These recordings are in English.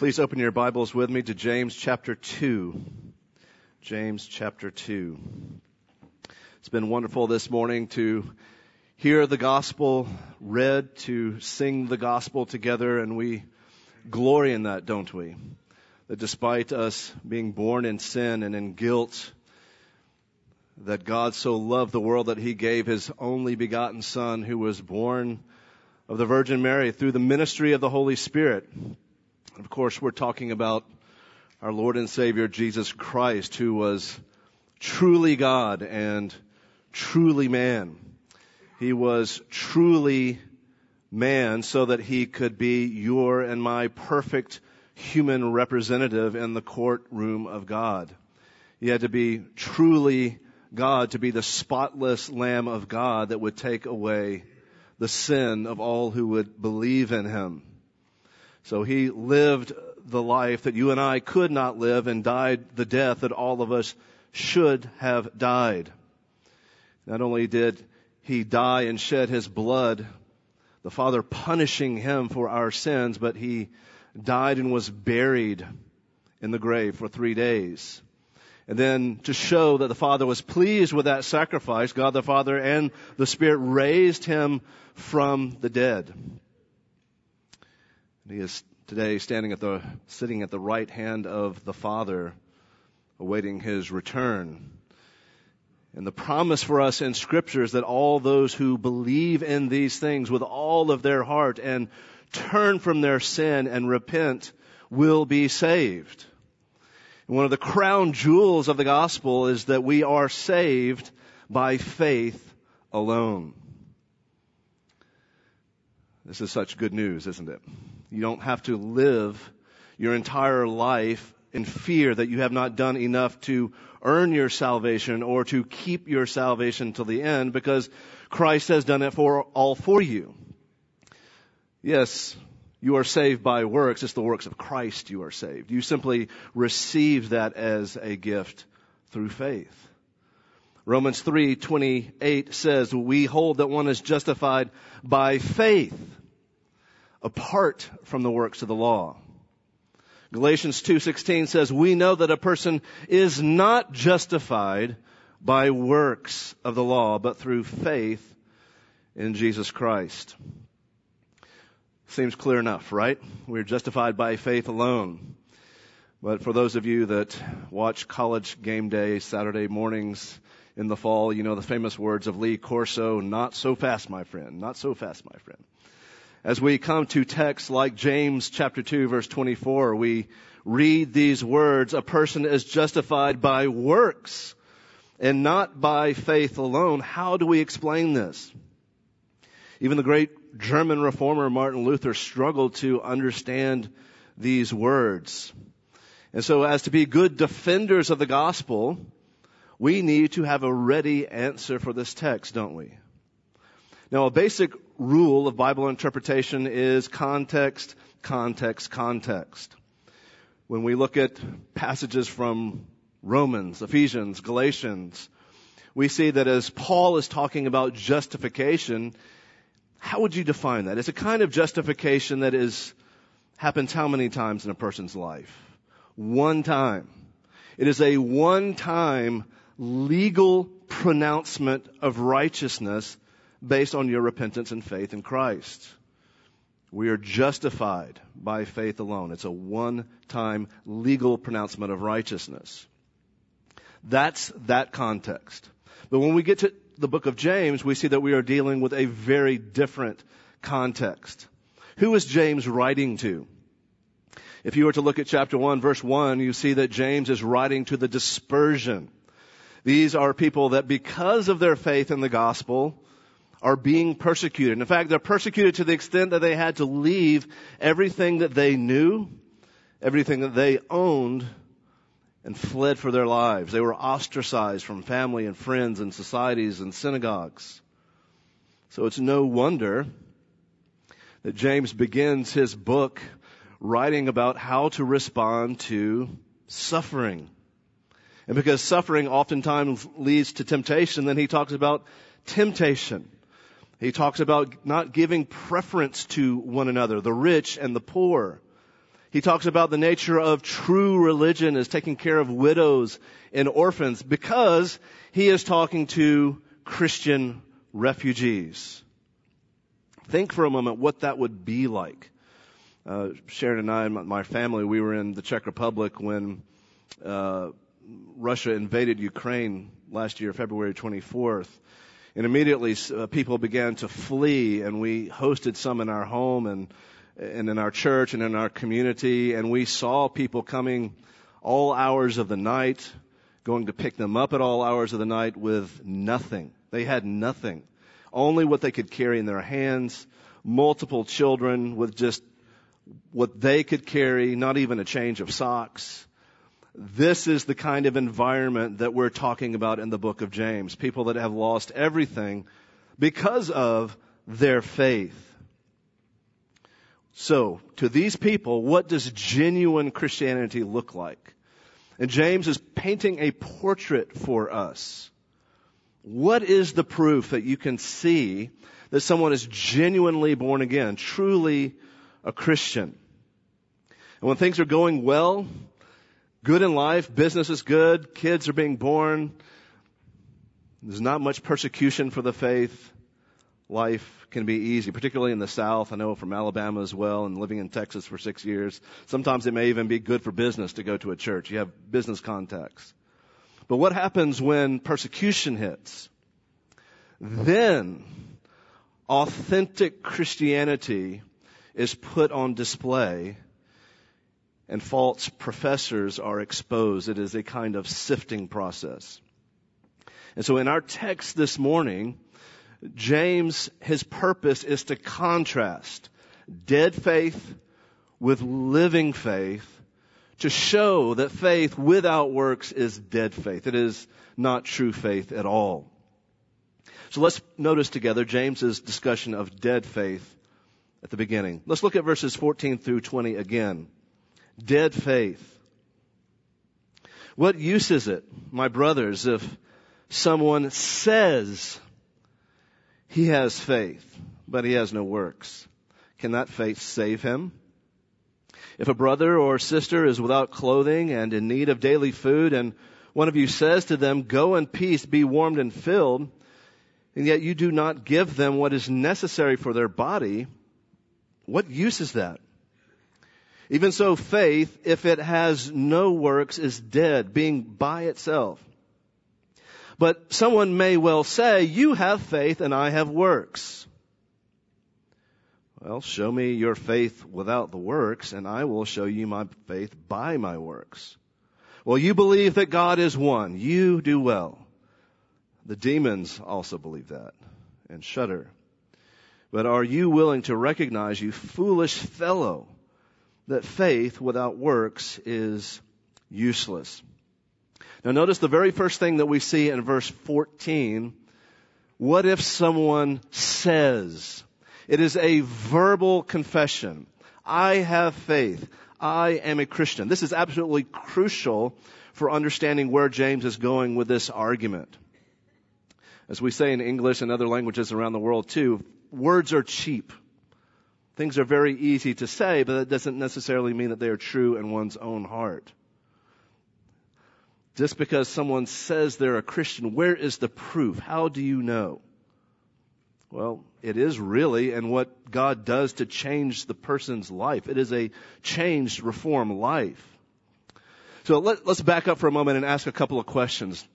Please open your Bibles with me to James chapter 2. James chapter 2. It's been wonderful this morning to hear the gospel read, to sing the gospel together, and we glory in that, don't we? That despite us being born in sin and in guilt, that God so loved the world that he gave his only begotten Son who was born of the Virgin Mary through the ministry of the Holy Spirit. Of course, we're talking about our Lord and Savior Jesus Christ, who was truly God and truly man. He was truly man so that he could be your and my perfect human representative in the courtroom of God. He had to be truly God to be the spotless Lamb of God that would take away the sin of all who would believe in him. So he lived the life that you and I could not live and died the death that all of us should have died. Not only did he die and shed his blood, the Father punishing him for our sins, but he died and was buried in the grave for three days. And then to show that the Father was pleased with that sacrifice, God the Father and the Spirit raised him from the dead. He is today standing at the, sitting at the right hand of the Father, awaiting his return. And the promise for us in scripture is that all those who believe in these things with all of their heart and turn from their sin and repent will be saved. And one of the crown jewels of the gospel is that we are saved by faith alone. This is such good news, isn't it? You don't have to live your entire life in fear that you have not done enough to earn your salvation or to keep your salvation till the end because Christ has done it for all for you. Yes, you are saved by works. It's the works of Christ you are saved. You simply receive that as a gift through faith. Romans 3:28 says, "We hold that one is justified by faith apart from the works of the law. Galatians 2:16 says, "We know that a person is not justified by works of the law, but through faith in Jesus Christ." Seems clear enough, right? We're justified by faith alone. But for those of you that watch college game day Saturday mornings in the fall, you know the famous words of Lee Corso, not so fast, my friend, not so fast, my friend as we come to texts like James chapter 2 verse 24, we read these words, a person is justified by works and not by faith alone. How do we explain this? Even the great German reformer Martin Luther struggled to understand these words. And so as to be good defenders of the gospel, we need to have a ready answer for this text, don't we? Now, a basic rule of Bible interpretation is context, context, context. When we look at passages from Romans, Ephesians, Galatians, we see that as Paul is talking about justification, how would you define that? It's a kind of justification that is, happens how many times in a person's life? One time. It is a one time legal pronouncement of righteousness based on your repentance and faith in Christ. We are justified by faith alone. It's a one time legal pronouncement of righteousness. That's that context. But when we get to the book of James, we see that we are dealing with a very different context. Who is James writing to? If you were to look at chapter 1 verse 1, you see that James is writing to the dispersion. These are people that because of their faith in the gospel, are being persecuted. In fact, they're persecuted to the extent that they had to leave everything that they knew, everything that they owned, and fled for their lives. They were ostracized from family and friends and societies and synagogues. So it's no wonder that James begins his book writing about how to respond to suffering. And because suffering oftentimes leads to temptation, then he talks about temptation. He talks about not giving preference to one another, the rich and the poor. He talks about the nature of true religion as taking care of widows and orphans because he is talking to Christian refugees. Think for a moment what that would be like. Uh, Sharon and I my family, we were in the Czech Republic when uh, Russia invaded Ukraine last year, February 24th. And immediately uh, people began to flee, and we hosted some in our home and, and in our church and in our community. And we saw people coming all hours of the night, going to pick them up at all hours of the night with nothing. They had nothing. Only what they could carry in their hands. Multiple children with just what they could carry, not even a change of socks. This is the kind of environment that we're talking about in the book of James. People that have lost everything because of their faith. So, to these people, what does genuine Christianity look like? And James is painting a portrait for us. What is the proof that you can see that someone is genuinely born again, truly a Christian? And when things are going well, good in life, business is good, kids are being born, there's not much persecution for the faith, life can be easy, particularly in the South. I know from Alabama as well and living in Texas for six years. Sometimes it may even be good for business to go to a church. You have business contacts. But what happens when persecution hits? Then authentic Christianity is put on display and false professors are exposed. It is a kind of sifting process. And so in our text this morning, James, his purpose is to contrast dead faith with living faith to show that faith without works is dead faith. It is not true faith at all. So let's notice together James's discussion of dead faith at the beginning. Let's look at verses 14 through 20 again. Dead faith. What use is it, my brothers, if someone says he has faith, but he has no works? Can that faith save him? If a brother or sister is without clothing and in need of daily food, and one of you says to them, Go in peace, be warmed and filled, and yet you do not give them what is necessary for their body, what use is that? Even so, faith, if it has no works, is dead, being by itself. But someone may well say, You have faith and I have works. Well, show me your faith without the works, and I will show you my faith by my works. Well, you believe that God is one. You do well. The demons also believe that and shudder. But are you willing to recognize, you foolish fellow, that faith without works is useless? Now notice the very first thing that we see in verse 14. What if someone says, it is a verbal confession. I have faith. I am a Christian. This is absolutely crucial for understanding where James is going with this argument. As we say in English and other languages around the world too, words are cheap. Things are very easy to say, but that doesn't necessarily mean that they are true in one's own heart. Just because someone says they're a Christian, where is the proof? How do you know? Well, it is really and what God does to change the person's life. It is a changed, reformed life. So let, us back up for a moment and ask a couple of questions.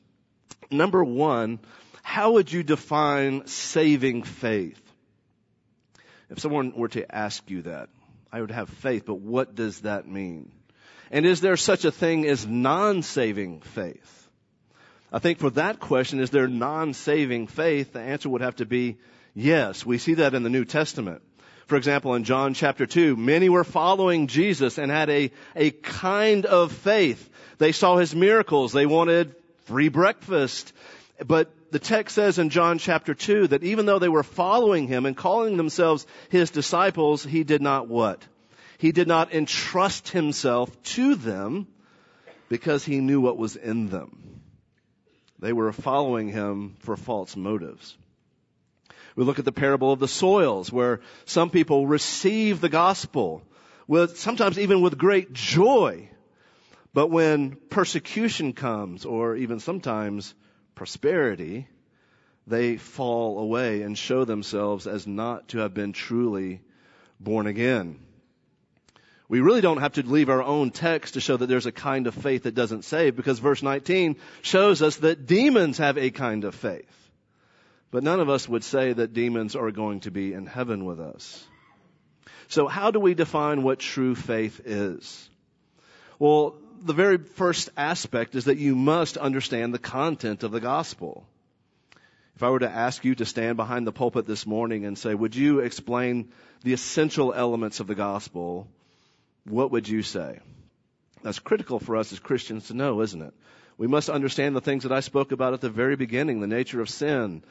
Number one, how would you define saving faith? If someone were to ask you that, I would have faith, but what does that mean? And is there such a thing as non-saving faith? I think for that question, is there non-saving faith? The answer would have to be Yes, we see that in the New Testament. For example, in John chapter 2, many were following Jesus and had a, a kind of faith. They saw his miracles. They wanted free breakfast. But the text says in John chapter 2 that even though they were following him and calling themselves his disciples, he did not what? He did not entrust himself to them because he knew what was in them. They were following him for false motives. We look at the parable of the soils where some people receive the gospel with, sometimes even with great joy. But when persecution comes, or even sometimes prosperity, they fall away and show themselves as not to have been truly born again. We really don't have to leave our own text to show that there's a kind of faith that doesn't save because verse 19 shows us that demons have a kind of faith. But none of us would say that demons are going to be in heaven with us. So how do we define what true faith is? Well, the very first aspect is that you must understand the content of the gospel. If I were to ask you to stand behind the pulpit this morning and say, would you explain the essential elements of the gospel? what would you say? That's critical for us as Christians to know, isn't it? We must understand the things that I spoke about at the very beginning the nature of sin,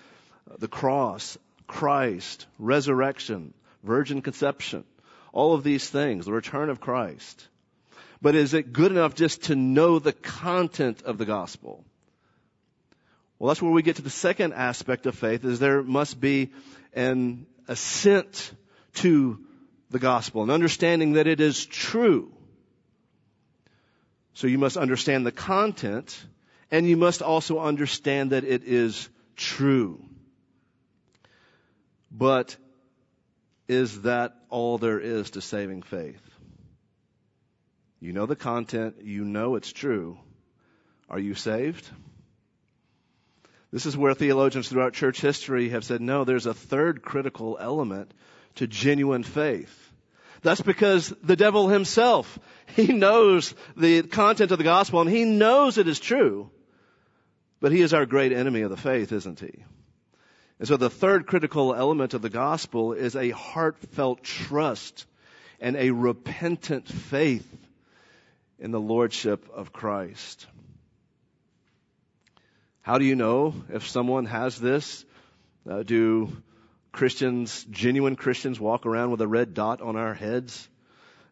the cross, Christ, resurrection, virgin conception, all of these things, the return of Christ. But is it good enough just to know the content of the gospel? Well, that's where we get to the second aspect of faith is there must be an assent to the gospel an understanding that it is true. So you must understand the content and you must also understand that it is true. But is that all there is to saving faith? You know the content, you know it's true. Are you saved? This is where theologians throughout church history have said, no, there's a third critical element to genuine faith. That's because the devil himself, he knows the content of the gospel and he knows it is true. But he is our great enemy of the faith, isn't he? And so the third critical element of the gospel is a heartfelt trust and a repentant faith in the lordship of Christ. How do you know if someone has this? Uh, do Christians, genuine Christians, walk around with a red dot on our heads?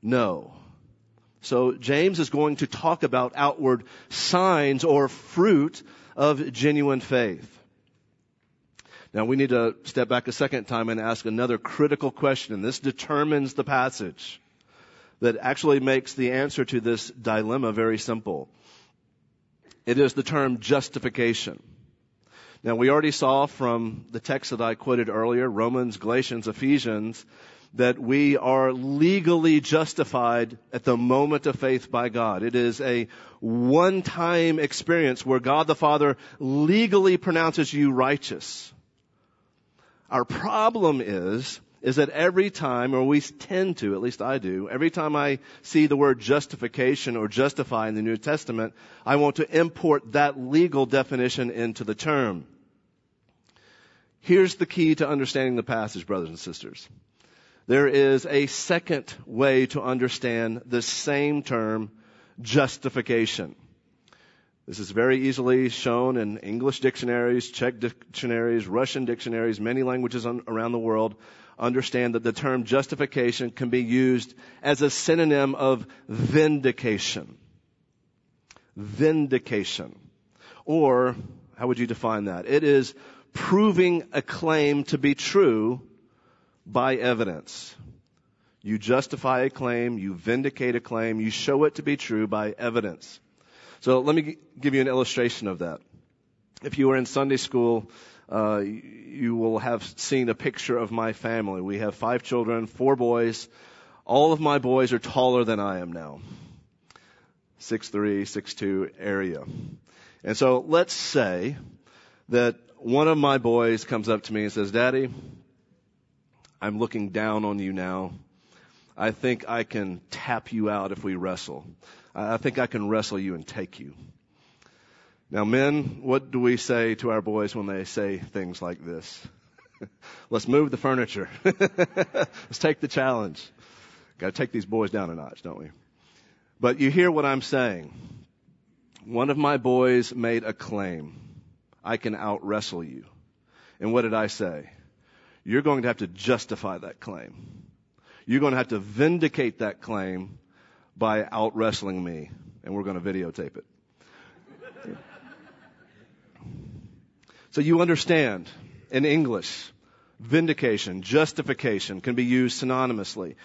No. So James is going to talk about outward signs or fruit of genuine faith. Now we need to step back a second time and ask another critical question. and This determines the passage that actually makes the answer to this dilemma very simple. It is the term justification. Now we already saw from the text that I quoted earlier, Romans, Galatians, Ephesians, that we are legally justified at the moment of faith by God. It is a one-time experience where God the Father legally pronounces you righteous. Our problem is, is that every time, or we tend to, at least I do, every time I see the word justification or justify in the New Testament, I want to import that legal definition into the term. Here's the key to understanding the passage, brothers and sisters. There is a second way to understand the same term, justification. This is very easily shown in English dictionaries, Czech dictionaries, Russian dictionaries, many languages around the world understand that the term justification can be used as a synonym of vindication. Vindication. Or, how would you define that? It is proving a claim to be true by evidence. You justify a claim, you vindicate a claim, you show it to be true by evidence. So let me give you an illustration of that. If you were in Sunday school, uh, you will have seen a picture of my family. We have five children, four boys. All of my boys are taller than I am now. Six three, six two area. And so let's say that one of my boys comes up to me and says, Daddy, I'm looking down on you now. I think I can tap you out if we wrestle. I think I can wrestle you and take you. Now, men, what do we say to our boys when they say things like this? Let's move the furniture. Let's take the challenge. Got to take these boys down a notch, don't we? But you hear what I'm saying. One of my boys made a claim. I can out wrestle you. And what did I say? You're going to have to justify that claim. You're going to have to vindicate that claim by out wrestling me. And we're going to videotape it. So you understand in English, vindication, justification can be used synonymously.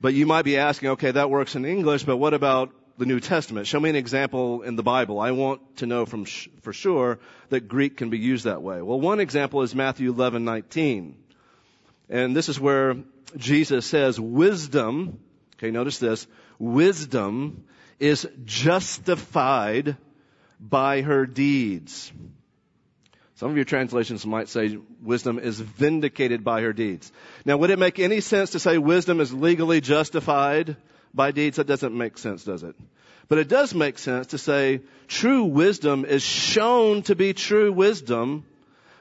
But you might be asking, okay, that works in English, but what about the New Testament? Show me an example in the Bible. I want to know from sh- for sure that Greek can be used that way. Well, one example is Matthew 11:19. And this is where Jesus says wisdom, okay, notice this, wisdom is justified by her deeds. Some of your translations might say wisdom is vindicated by her deeds. Now, would it make any sense to say wisdom is legally justified by deeds? That doesn't make sense, does it? But it does make sense to say true wisdom is shown to be true wisdom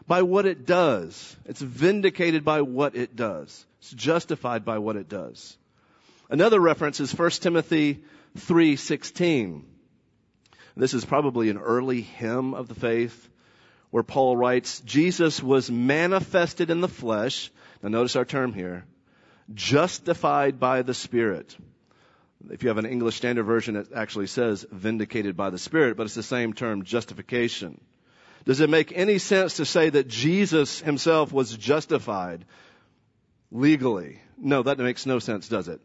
by what it does. It's vindicated by what it does. It's justified by what it does. Another reference is 1 Timothy 3:16. This is probably an early hymn of the faith where Paul writes, Jesus was manifested in the flesh. Now notice our term here. Justified by the Spirit. If you have an English Standard Version, it actually says vindicated by the Spirit, but it's the same term, justification. Does it make any sense to say that Jesus himself was justified legally? No, that makes no sense, does it?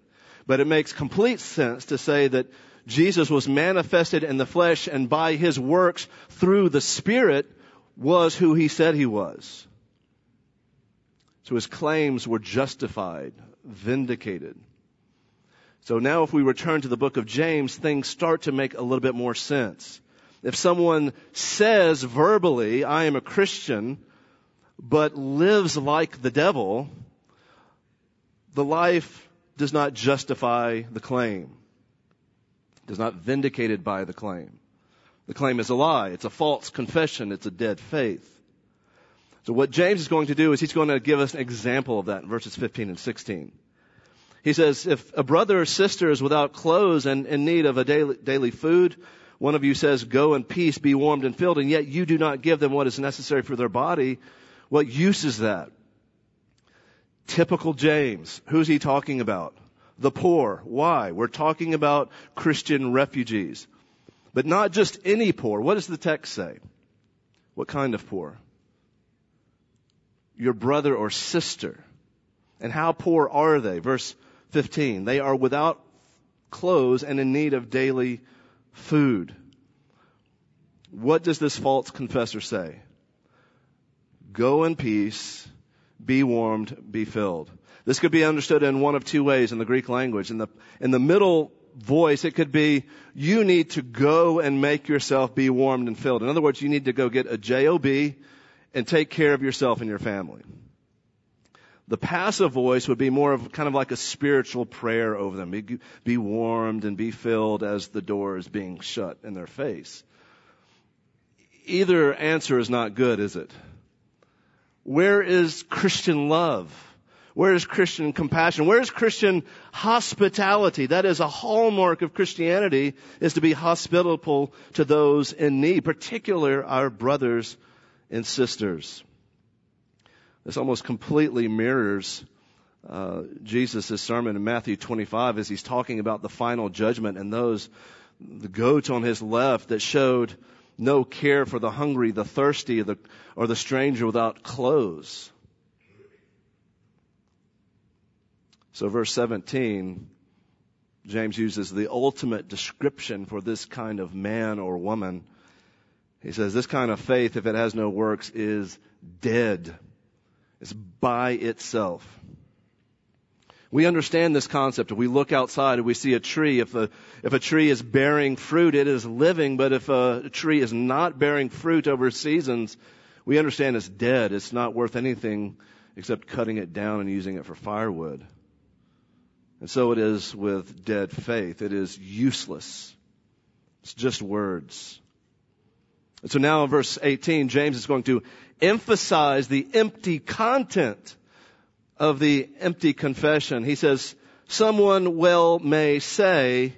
But it makes complete sense to say that Jesus was manifested in the flesh and by his works through the Spirit was who he said he was. So his claims were justified, vindicated. So now if we return to the book of James, things start to make a little bit more sense. If someone says verbally, I am a Christian, but lives like the devil, the life does not justify the claim, does not vindicate it by the claim. The claim is a lie. It's a false confession. It's a dead faith. So what James is going to do is he's going to give us an example of that in verses 15 and 16. He says, if a brother or sister is without clothes and in need of a daily, daily food, one of you says, go in peace, be warmed and filled, and yet you do not give them what is necessary for their body, what use is that? Typical James. Who's he talking about? The poor. Why? We're talking about Christian refugees. But not just any poor. What does the text say? What kind of poor? Your brother or sister. And how poor are they? Verse 15. They are without clothes and in need of daily food. What does this false confessor say? Go in peace, be warmed, be filled. This could be understood in one of two ways in the Greek language. In the, in the middle voice, it could be, you need to go and make yourself be warmed and filled. In other words, you need to go get a job and take care of yourself and your family. The passive voice would be more of kind of like a spiritual prayer over them. Be, be warmed and be filled as the door is being shut in their face. Either answer is not good, is it? Where is Christian love? Where is Christian compassion? Where is Christian hospitality? That is a hallmark of Christianity is to be hospitable to those in need, particularly our brothers and sisters. This almost completely mirrors uh, Jesus' sermon in Matthew 25 as he's talking about the final judgment and those, the goats on his left that showed no care for the hungry, the thirsty, the, or the stranger without clothes. So verse 17, James uses the ultimate description for this kind of man or woman. He says this kind of faith, if it has no works, is dead. It's by itself. We understand this concept. If we look outside and we see a tree, if a, if a tree is bearing fruit, it is living, but if a tree is not bearing fruit over seasons, we understand it's dead. It's not worth anything except cutting it down and using it for firewood. And so it is with dead faith. It is useless. It's just words. And so now in verse 18, James is going to emphasize the empty content of the empty confession. He says, someone well may say,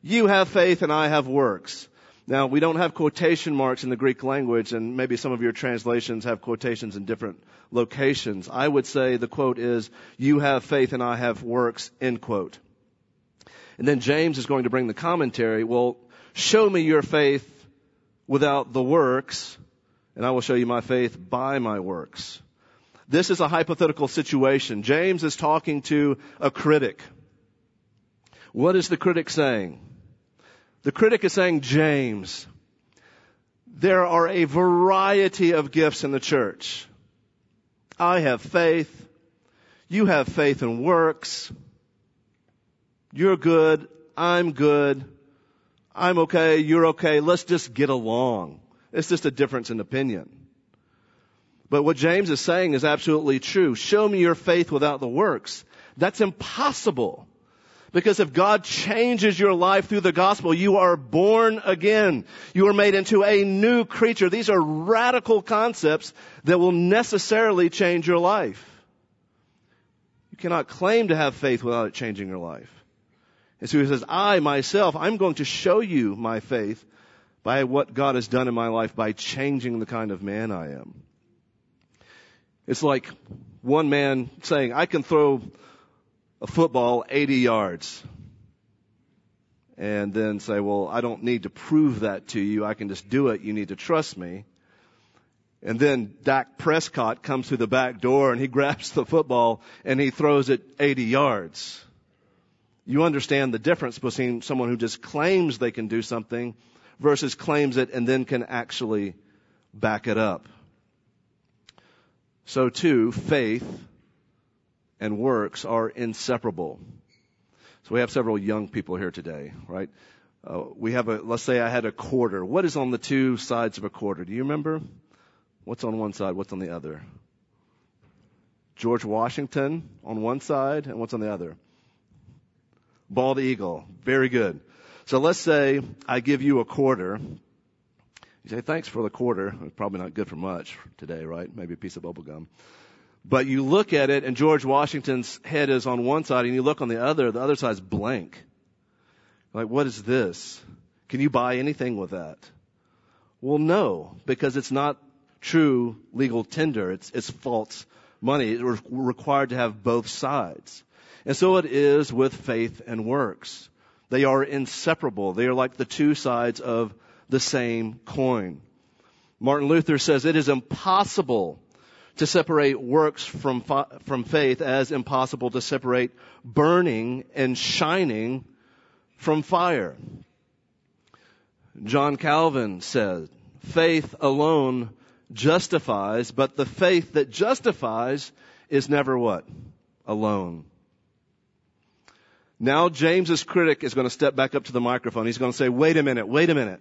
you have faith and I have works. Now, we don't have quotation marks in the Greek language, and maybe some of your translations have quotations in different locations. I would say the quote is, you have faith and I have works, end quote. And then James is going to bring the commentary, well, show me your faith without the works, and I will show you my faith by my works. This is a hypothetical situation. James is talking to a critic. What is the critic saying? The critic is saying, James, there are a variety of gifts in the church. I have faith. You have faith in works. You're good. I'm good. I'm okay. You're okay. Let's just get along. It's just a difference in opinion. But what James is saying is absolutely true. Show me your faith without the works. That's impossible. Because if God changes your life through the gospel, you are born again. You are made into a new creature. These are radical concepts that will necessarily change your life. You cannot claim to have faith without it changing your life. And so he says, I myself, I'm going to show you my faith by what God has done in my life by changing the kind of man I am. It's like one man saying, I can throw a football 80 yards. And then say, well, I don't need to prove that to you. I can just do it. You need to trust me. And then Dak Prescott comes through the back door and he grabs the football and he throws it 80 yards. You understand the difference between someone who just claims they can do something versus claims it and then can actually back it up. So too, faith and works are inseparable. So we have several young people here today, right? Uh, we have a, let's say I had a quarter. What is on the two sides of a quarter? Do you remember? What's on one side? What's on the other? George Washington on one side, and what's on the other? Bald eagle. Very good. So let's say I give you a quarter. You say, thanks for the quarter. It's probably not good for much today, right? Maybe a piece of bubble gum. But you look at it and George Washington's head is on one side and you look on the other, the other side's blank. Like, what is this? Can you buy anything with that? Well, no, because it's not true legal tender. It's, it's false money. It's required to have both sides. And so it is with faith and works. They are inseparable. They are like the two sides of the same coin. Martin Luther says it is impossible to separate works from, from faith as impossible to separate burning and shining from fire. John Calvin said, faith alone justifies, but the faith that justifies is never what? Alone. Now James's critic is going to step back up to the microphone. He's going to say, wait a minute, wait a minute.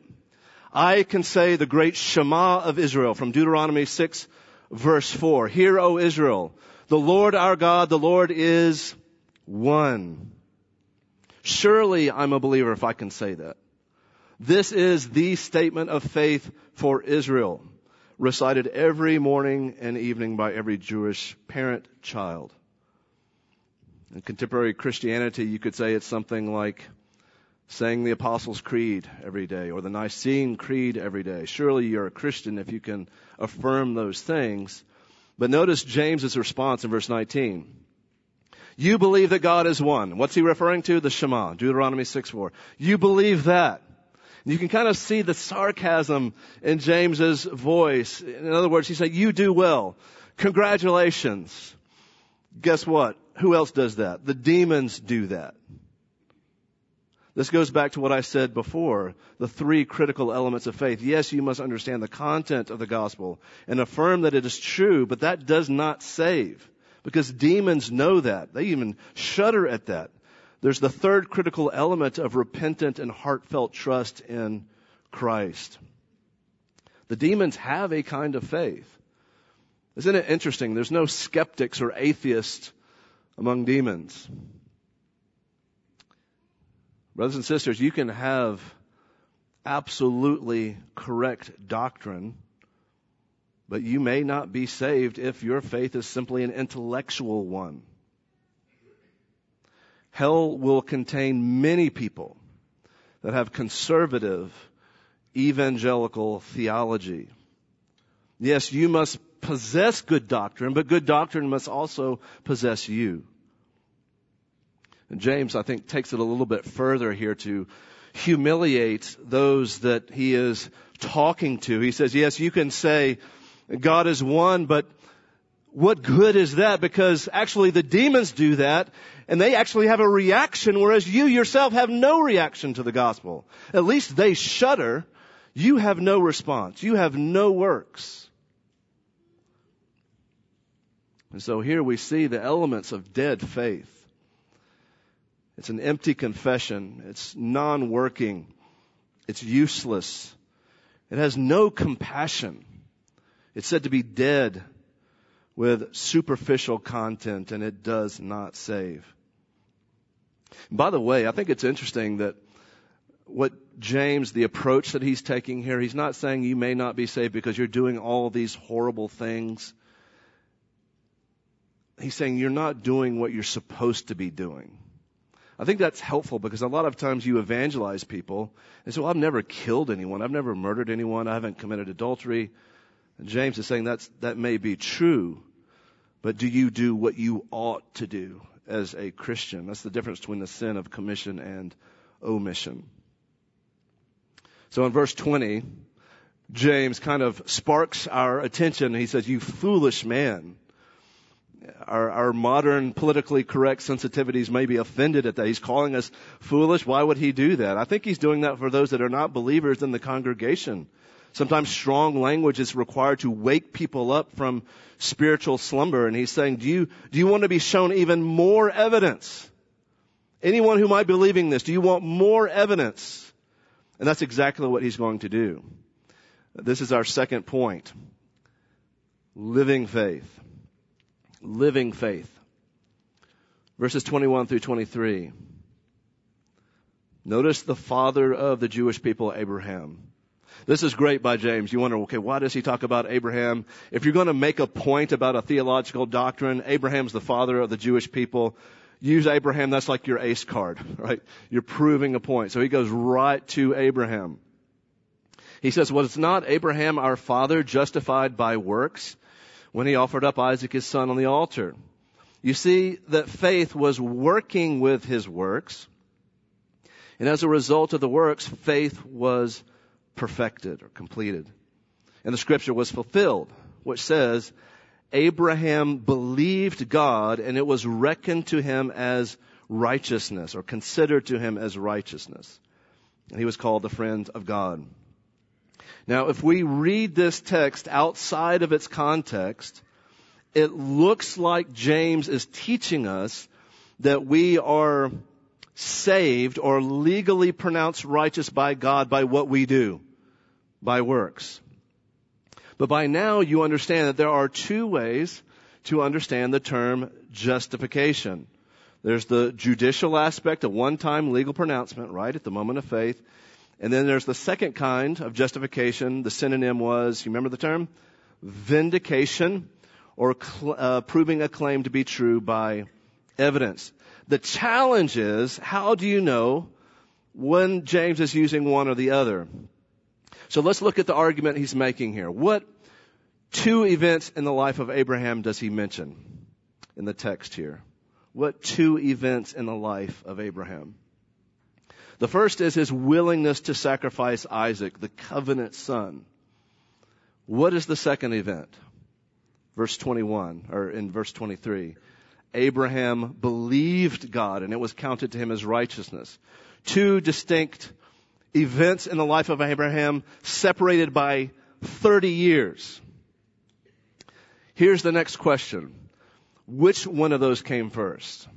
I can say the great Shema of Israel from Deuteronomy 6 verse 4. Hear, O Israel, the Lord our God, the Lord is one. Surely I'm a believer if I can say that. This is the statement of faith for Israel, recited every morning and evening by every Jewish parent child. In contemporary Christianity, you could say it's something like saying the Apostles' Creed every day or the Nicene Creed every day. Surely you're a Christian if you can affirm those things. But notice James's response in verse 19. You believe that God is one. What's he referring to? The Shema, Deuteronomy 6 4. You believe that. You can kind of see the sarcasm in James's voice. In other words, he's saying, you do well. Congratulations. Guess what? Who else does that? The demons do that. This goes back to what I said before, the three critical elements of faith. Yes, you must understand the content of the gospel and affirm that it is true, but that does not save. Because demons know that. They even shudder at that. There's the third critical element of repentant and heartfelt trust in Christ. The demons have a kind of faith. Isn't it interesting? There's no skeptics or atheists among demons. Brothers and sisters, you can have absolutely correct doctrine, but you may not be saved if your faith is simply an intellectual one. Hell will contain many people that have conservative evangelical theology. Yes, you must possess good doctrine, but good doctrine must also possess you. And James, I think, takes it a little bit further here to humiliate those that he is talking to. He says, yes, you can say God is one, but what good is that? Because actually the demons do that and they actually have a reaction whereas you yourself have no reaction to the gospel. At least they shudder. You have no response. You have no works. And so here we see the elements of dead faith. It's an empty confession. It's non-working. It's useless. It has no compassion. It's said to be dead with superficial content and it does not save. By the way, I think it's interesting that what James, the approach that he's taking here, he's not saying you may not be saved because you're doing all these horrible things. He's saying you're not doing what you're supposed to be doing. I think that's helpful because a lot of times you evangelize people and say, well, I've never killed anyone. I've never murdered anyone. I haven't committed adultery. And James is saying that's, that may be true, but do you do what you ought to do as a Christian? That's the difference between the sin of commission and omission. So in verse 20, James kind of sparks our attention. He says, you foolish man our, our modern politically correct sensitivities may be offended at that. He's calling us foolish. Why would he do that? I think he's doing that for those that are not believers in the congregation. Sometimes strong language is required to wake people up from spiritual slumber. And he's saying, do you, do you want to be shown even more evidence? Anyone who might be believing this, do you want more evidence? And that's exactly what he's going to do. This is our second point. Living faith living faith. Verses 21 through 23. Notice the father of the Jewish people, Abraham. This is great by James. You wonder, okay, why does he talk about Abraham? If you're going to make a point about a theological doctrine, Abraham's the father of the Jewish people. Use Abraham, that's like your ace card, right? You're proving a point. So he goes right to Abraham. He says, was not Abraham our father justified by works when he offered up Isaac his son on the altar. You see that faith was working with his works, and as a result of the works, faith was perfected or completed. And the scripture was fulfilled, which says, Abraham believed God and it was reckoned to him as righteousness or considered to him as righteousness. And he was called the friend of God. Now, if we read this text outside of its context, it looks like James is teaching us that we are saved or legally pronounced righteous by God by what we do, by works. But by now you understand that there are two ways to understand the term justification. There's the judicial aspect, a one-time legal pronouncement, right, at the moment of faith. And then there's the second kind of justification. The synonym was, you remember the term? Vindication or cl- uh, proving a claim to be true by evidence. The challenge is, how do you know when James is using one or the other? So let's look at the argument he's making here. What two events in the life of Abraham does he mention in the text here? What two events in the life of Abraham? The first is his willingness to sacrifice Isaac, the covenant son. What is the second event? Verse 21, or in verse 23. Abraham believed God and it was counted to him as righteousness. Two distinct events in the life of Abraham separated by 30 years. Here's the next question. Which one of those came first?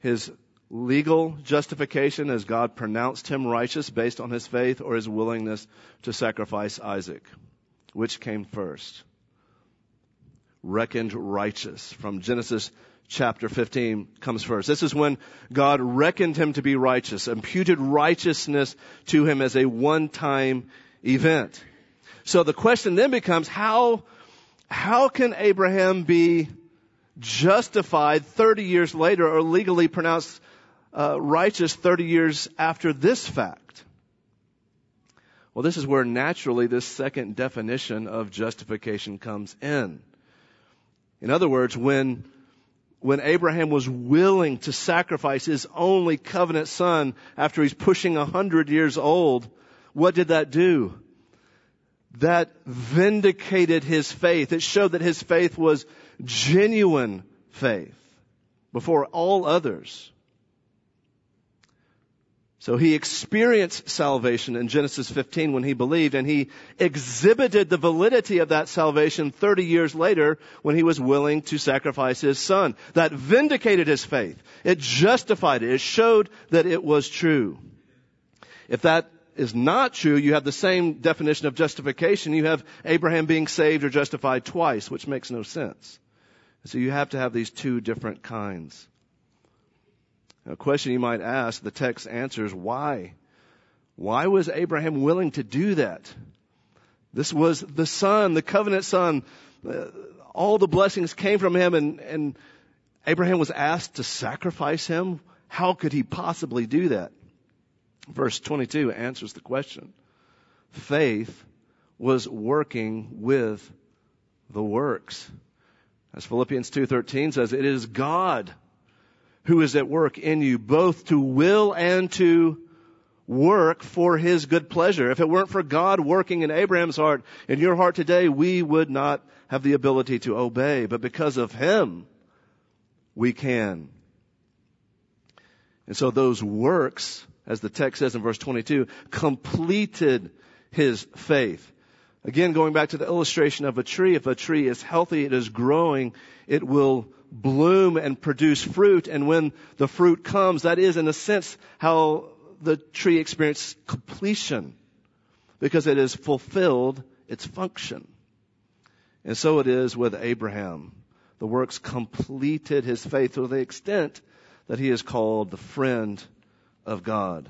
His legal justification as God pronounced him righteous based on his faith or his willingness to sacrifice Isaac? Which came first? Reckoned righteous from Genesis chapter 15 comes first. This is when God reckoned him to be righteous, imputed righteousness to him as a one-time event. So the question then becomes how, how can Abraham be justified 30 years later or legally pronounced uh, righteous 30 years after this fact? Well, this is where naturally this second definition of justification comes in. In other words, when, when Abraham was willing to sacrifice his only covenant son after he's pushing a hundred years old, what did that do? that vindicated his faith. It showed that his faith was genuine faith before all others. So he experienced salvation in Genesis 15 when he believed, and he exhibited the validity of that salvation 30 years later when he was willing to sacrifice his son. That vindicated his faith. It justified it. It showed that it was true. If that is not true, you have the same definition of justification. You have Abraham being saved or justified twice, which makes no sense. So you have to have these two different kinds. A question you might ask, the text answers why? Why was Abraham willing to do that? This was the son, the covenant son. Uh, all the blessings came from him and, and Abraham was asked to sacrifice him. How could he possibly do that? Verse 22 answers the question. Faith was working with the works. As Philippians 2:13 says, it is God who is at work in you, both to will and to work for his good pleasure. If it weren't for God working in Abraham's heart, in your heart today, we would not have the ability to obey. But because of him, we can. And so those works, as the text says in verse 22, completed his faith. Again, going back to the illustration of a tree, if a tree is healthy, it is growing, it will bloom and produce fruit. And when the fruit comes, that is in a sense how the tree experiences completion because it has fulfilled its function. And so it is with Abraham. The works completed his faith to the extent that he is called the friend of God.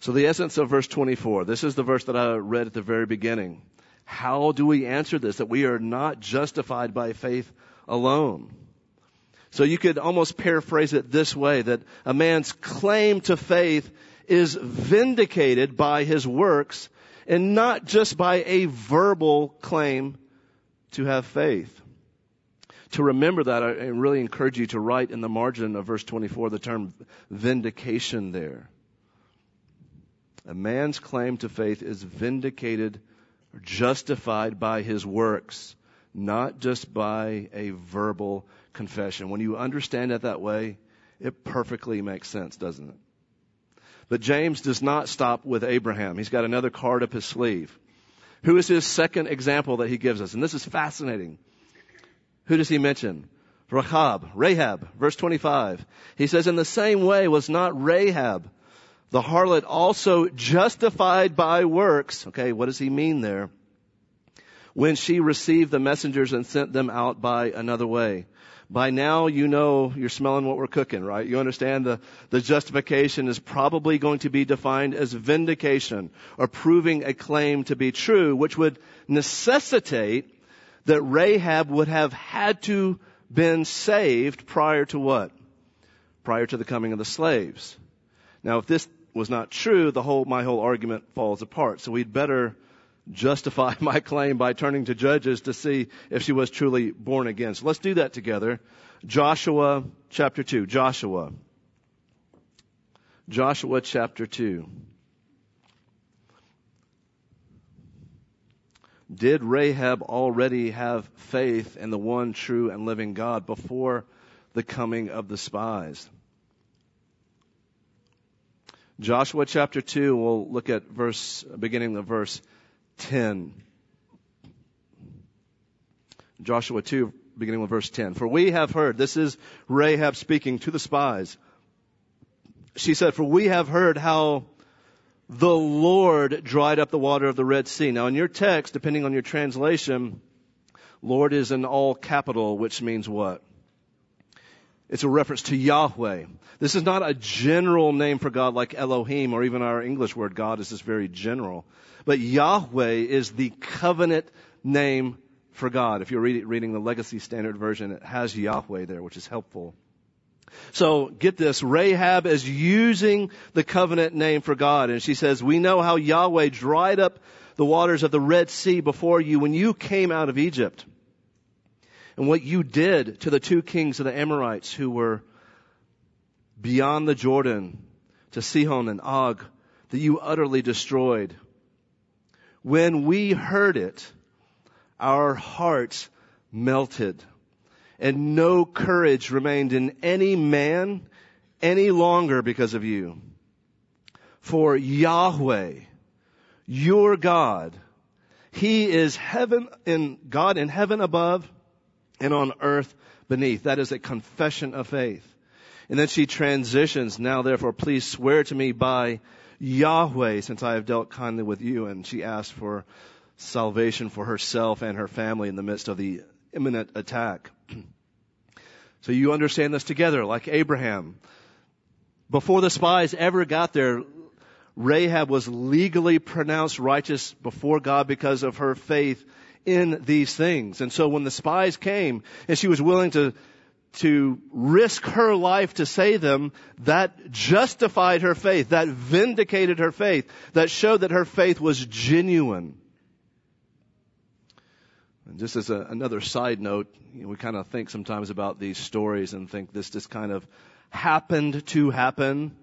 So the essence of verse 24, this is the verse that I read at the very beginning. How do we answer this? That we are not justified by faith alone. So you could almost paraphrase it this way, that a man's claim to faith is vindicated by his works and not just by a verbal claim to have faith. To remember that, I really encourage you to write in the margin of verse 24 the term vindication there. A man's claim to faith is vindicated justified by his works, not just by a verbal confession. When you understand it that way, it perfectly makes sense, doesn't it? But James does not stop with Abraham. He's got another card up his sleeve. Who is his second example that he gives us? And this is fascinating. Who does he mention? Rahab, Rahab, verse 25. He says, in the same way was not Rahab the harlot also justified by works. Okay, what does he mean there? When she received the messengers and sent them out by another way. By now you know you're smelling what we're cooking, right? You understand the, the justification is probably going to be defined as vindication or proving a claim to be true, which would necessitate that Rahab would have had to been saved prior to what? Prior to the coming of the slaves. Now, if this was not true, the whole, my whole argument falls apart. So we'd better justify my claim by turning to Judges to see if she was truly born again. So let's do that together. Joshua chapter 2. Joshua. Joshua chapter 2. Did Rahab already have faith in the one true and living God before the coming of the spies? Joshua chapter 2, we'll look at verse, beginning of verse 10. Joshua 2, beginning with verse 10. For we have heard, this is Rahab speaking to the spies. She said, for we have heard how the Lord dried up the water of the Red Sea. Now in your text, depending on your translation, Lord is in all capital, which means what? It's a reference to Yahweh. This is not a general name for God like Elohim or even our English word God is just very general. But Yahweh is the covenant name for God. If you're reading the Legacy Standard Version, it has Yahweh there, which is helpful. So get this, Rahab is using the covenant name for God and she says, we know how Yahweh dried up the waters of the Red Sea before you when you came out of Egypt and what you did to the two kings of the Amorites who were beyond the Jordan, to Sihon and Og, that you utterly destroyed. When we heard it, our hearts melted and no courage remained in any man any longer because of you. For Yahweh, your God, He is heaven in God in heaven above and on earth beneath. That is a confession of faith. And then she transitions, now therefore please swear to me by Yahweh since I have dealt kindly with you. And she asks for salvation for herself and her family in the midst of the imminent attack. so you understand this together, like Abraham. Before the spies ever got there, Rahab was legally pronounced righteous before God because of her faith in these things. And so when the spies came and she was willing to to risk her life to say them, that justified her faith, that vindicated her faith, that showed that her faith was genuine. And just as a, another side note, you know, we kind of think sometimes about these stories and think this just kind of happened to happen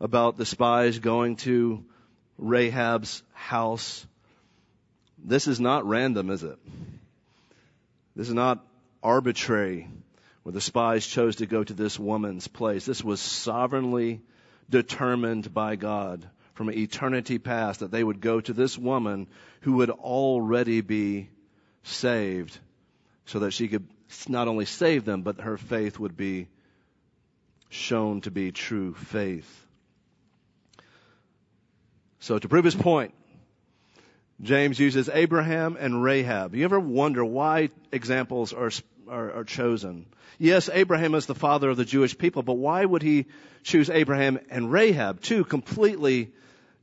about the spies going to Rahab's house. This is not random, is it? This is not arbitrary where the spies chose to go to this woman's place. This was sovereignly determined by God from eternity past that they would go to this woman who would already be saved so that she could not only save them, but her faith would be shown to be true faith. So to prove his point, James uses Abraham and Rahab. You ever wonder why examples are, are, are, chosen? Yes, Abraham is the father of the Jewish people, but why would he choose Abraham and Rahab? Two completely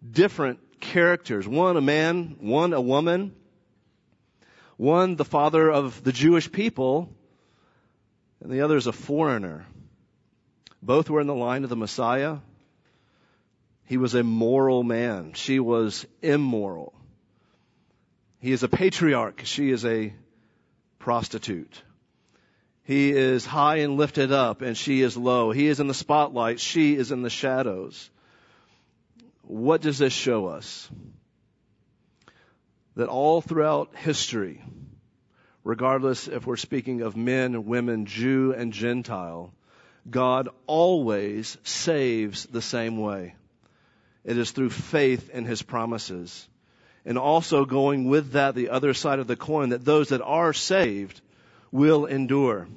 different characters. One a man, one a woman. One, the father of the Jewish people, and the other is a foreigner. Both were in the line of the Messiah. He was a moral man. She was immoral. He is a patriarch. She is a prostitute. He is high and lifted up and she is low. He is in the spotlight. She is in the shadows. What does this show us? that all throughout history, regardless if we're speaking of men, women, Jew, and Gentile, God always saves the same way. It is through faith in His promises. And also going with that, the other side of the coin, that those that are saved will endure.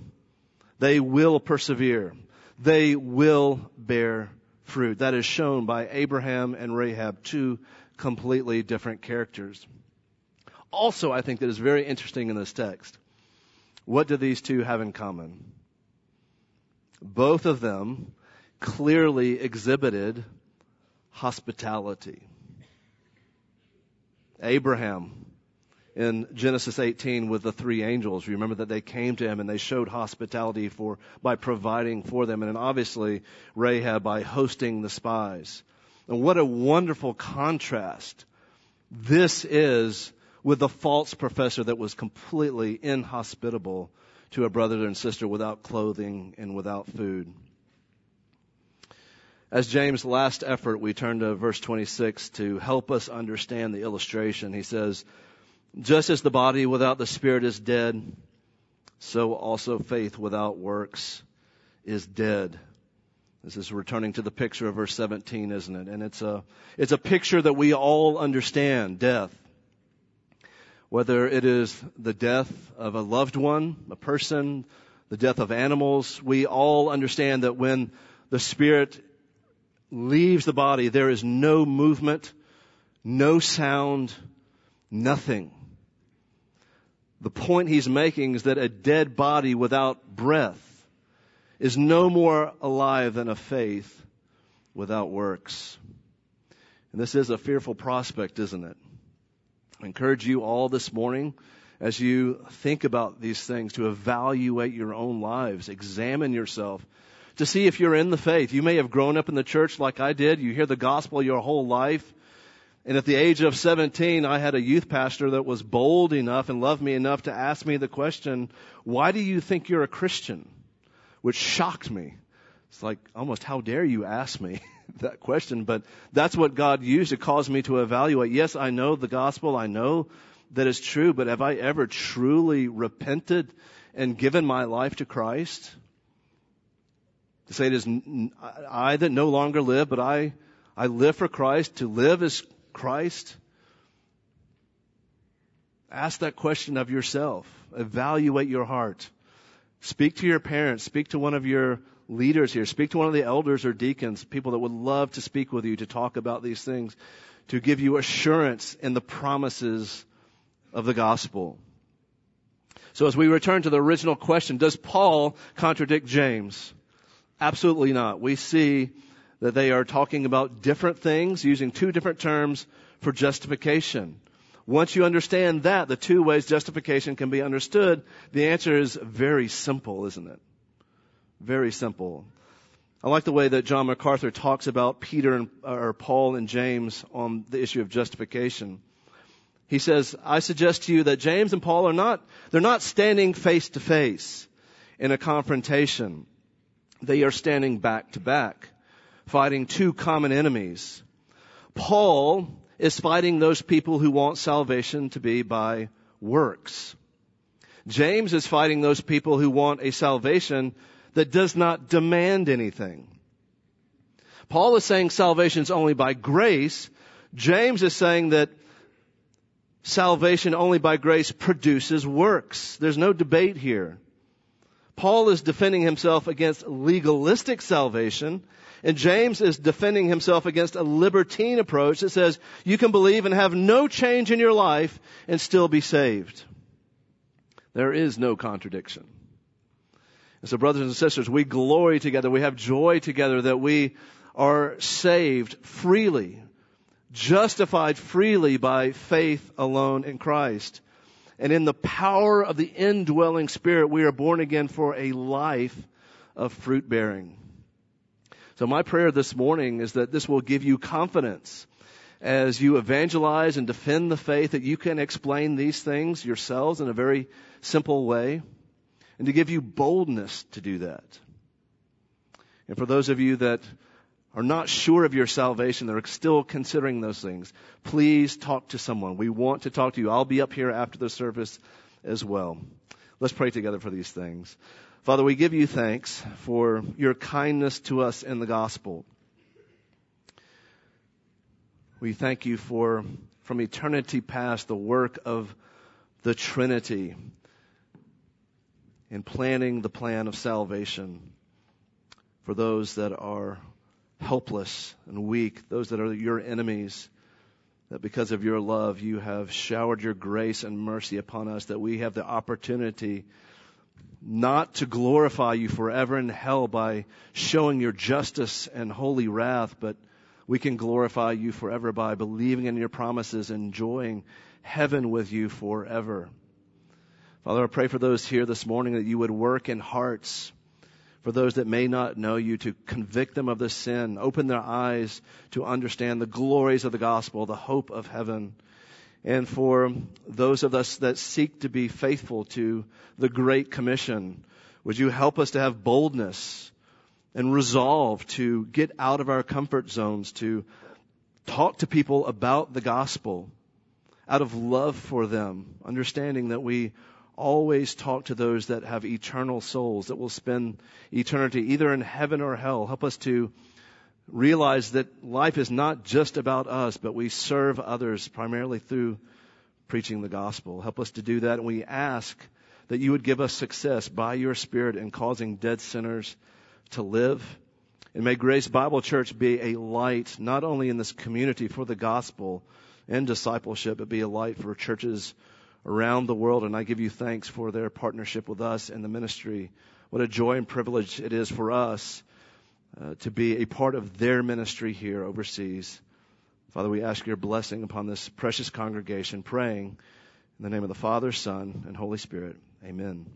They will persevere. They will bear fruit. That is shown by Abraham and Rahab, two completely different characters also I think that is very interesting in this text. What do these two have in common? Both of them clearly exhibited hospitality. Abraham in Genesis 18 with the three angels. Remember that they came to him and they showed hospitality for, by providing for them. And obviously Rahab by hosting the spies. And what a wonderful contrast this is with the false professor that was completely inhospitable to a brother and sister without clothing and without food. As James' last effort, we turn to verse 26 to help us understand the illustration. He says, just as the body without the spirit is dead, so also faith without works is dead. This is returning to the picture of verse 17, isn't it? And it's a, it's a picture that we all understand, death whether it is the death of a loved one, a person, the death of animals, we all understand that when the spirit leaves the body, there is no movement, no sound, nothing. The point he's making is that a dead body without breath is no more alive than a faith without works. And this is a fearful prospect, isn't it? I encourage you all this morning as you think about these things to evaluate your own lives, examine yourself to see if you're in the faith. You may have grown up in the church like I did. You hear the gospel your whole life. And at the age of 17, I had a youth pastor that was bold enough and loved me enough to ask me the question, why do you think you're a Christian? Which shocked me It's like almost, how dare you ask me that question? But that's what God used to cause me to evaluate. Yes, I know the gospel. I know that it's true, but have I ever truly repented and given my life to Christ? To say it is I that no longer live, but I, I live for Christ. To live is Christ. Ask that question of yourself. Evaluate your heart. Speak to your parents. Speak to one of your leaders here. Speak to one of the elders or deacons, people that would love to speak with you to talk about these things, to give you assurance in the promises of the gospel. So as we return to the original question, does Paul contradict James? Absolutely not. We see that they are talking about different things using two different terms for justification. Once you understand that, the two ways justification can be understood, the answer is very simple, isn't it? Very simple. I like the way that John MacArthur talks about Peter and, or Paul and James on the issue of justification. He says, I suggest to you that James and Paul are not, they're not standing face to face in a confrontation. They are standing back to back, fighting two common enemies. Paul is fighting those people who want salvation to be by works. James is fighting those people who want a salvation that does not demand anything. Paul is saying salvation is only by grace. James is saying that salvation only by grace produces works. There's no debate here. Paul is defending himself against legalistic salvation, and James is defending himself against a libertine approach that says you can believe and have no change in your life and still be saved. There is no contradiction. And so, brothers and sisters, we glory together. We have joy together that we are saved freely, justified freely by faith alone in Christ. And in the power of the indwelling Spirit, we are born again for a life of fruit bearing. So my prayer this morning is that this will give you confidence as you evangelize and defend the faith that you can explain these things yourselves in a very simple way and to give you boldness to do that. And for those of you that are not sure of your salvation, they're still considering those things, please talk to someone. We want to talk to you. I'll be up here after the service as well. Let's pray together for these things. Father, we give you thanks for your kindness to us in the gospel. We thank you for, from eternity past, the work of the Trinity in planning the plan of salvation for those that are helpless and weak, those that are your enemies, that because of your love you have showered your grace and mercy upon us, that we have the opportunity not to glorify you forever in hell by showing your justice and holy wrath, but we can glorify you forever by believing in your promises, and enjoying heaven with you forever. Father, I pray for those here this morning that you would work in hearts for those that may not know you to convict them of the sin, open their eyes to understand the glories of the gospel, the hope of heaven. And for those of us that seek to be faithful to the Great Commission, would you help us to have boldness and resolve to get out of our comfort zones, to talk to people about the gospel out of love for them, understanding that we always talk to those that have eternal souls that will spend eternity either in heaven or hell. Help us to realize that life is not just about us, but we serve others primarily through preaching the gospel. Help us to do that. And we ask that you would give us success by your Spirit in causing dead sinners to live. And may Grace Bible Church be a light, not only in this community for the gospel and discipleship, but be a light for churches around the world, and I give you thanks for their partnership with us in the ministry. What a joy and privilege it is for us uh, to be a part of their ministry here overseas. Father, we ask your blessing upon this precious congregation, praying in the name of the Father, Son, and Holy Spirit. Amen.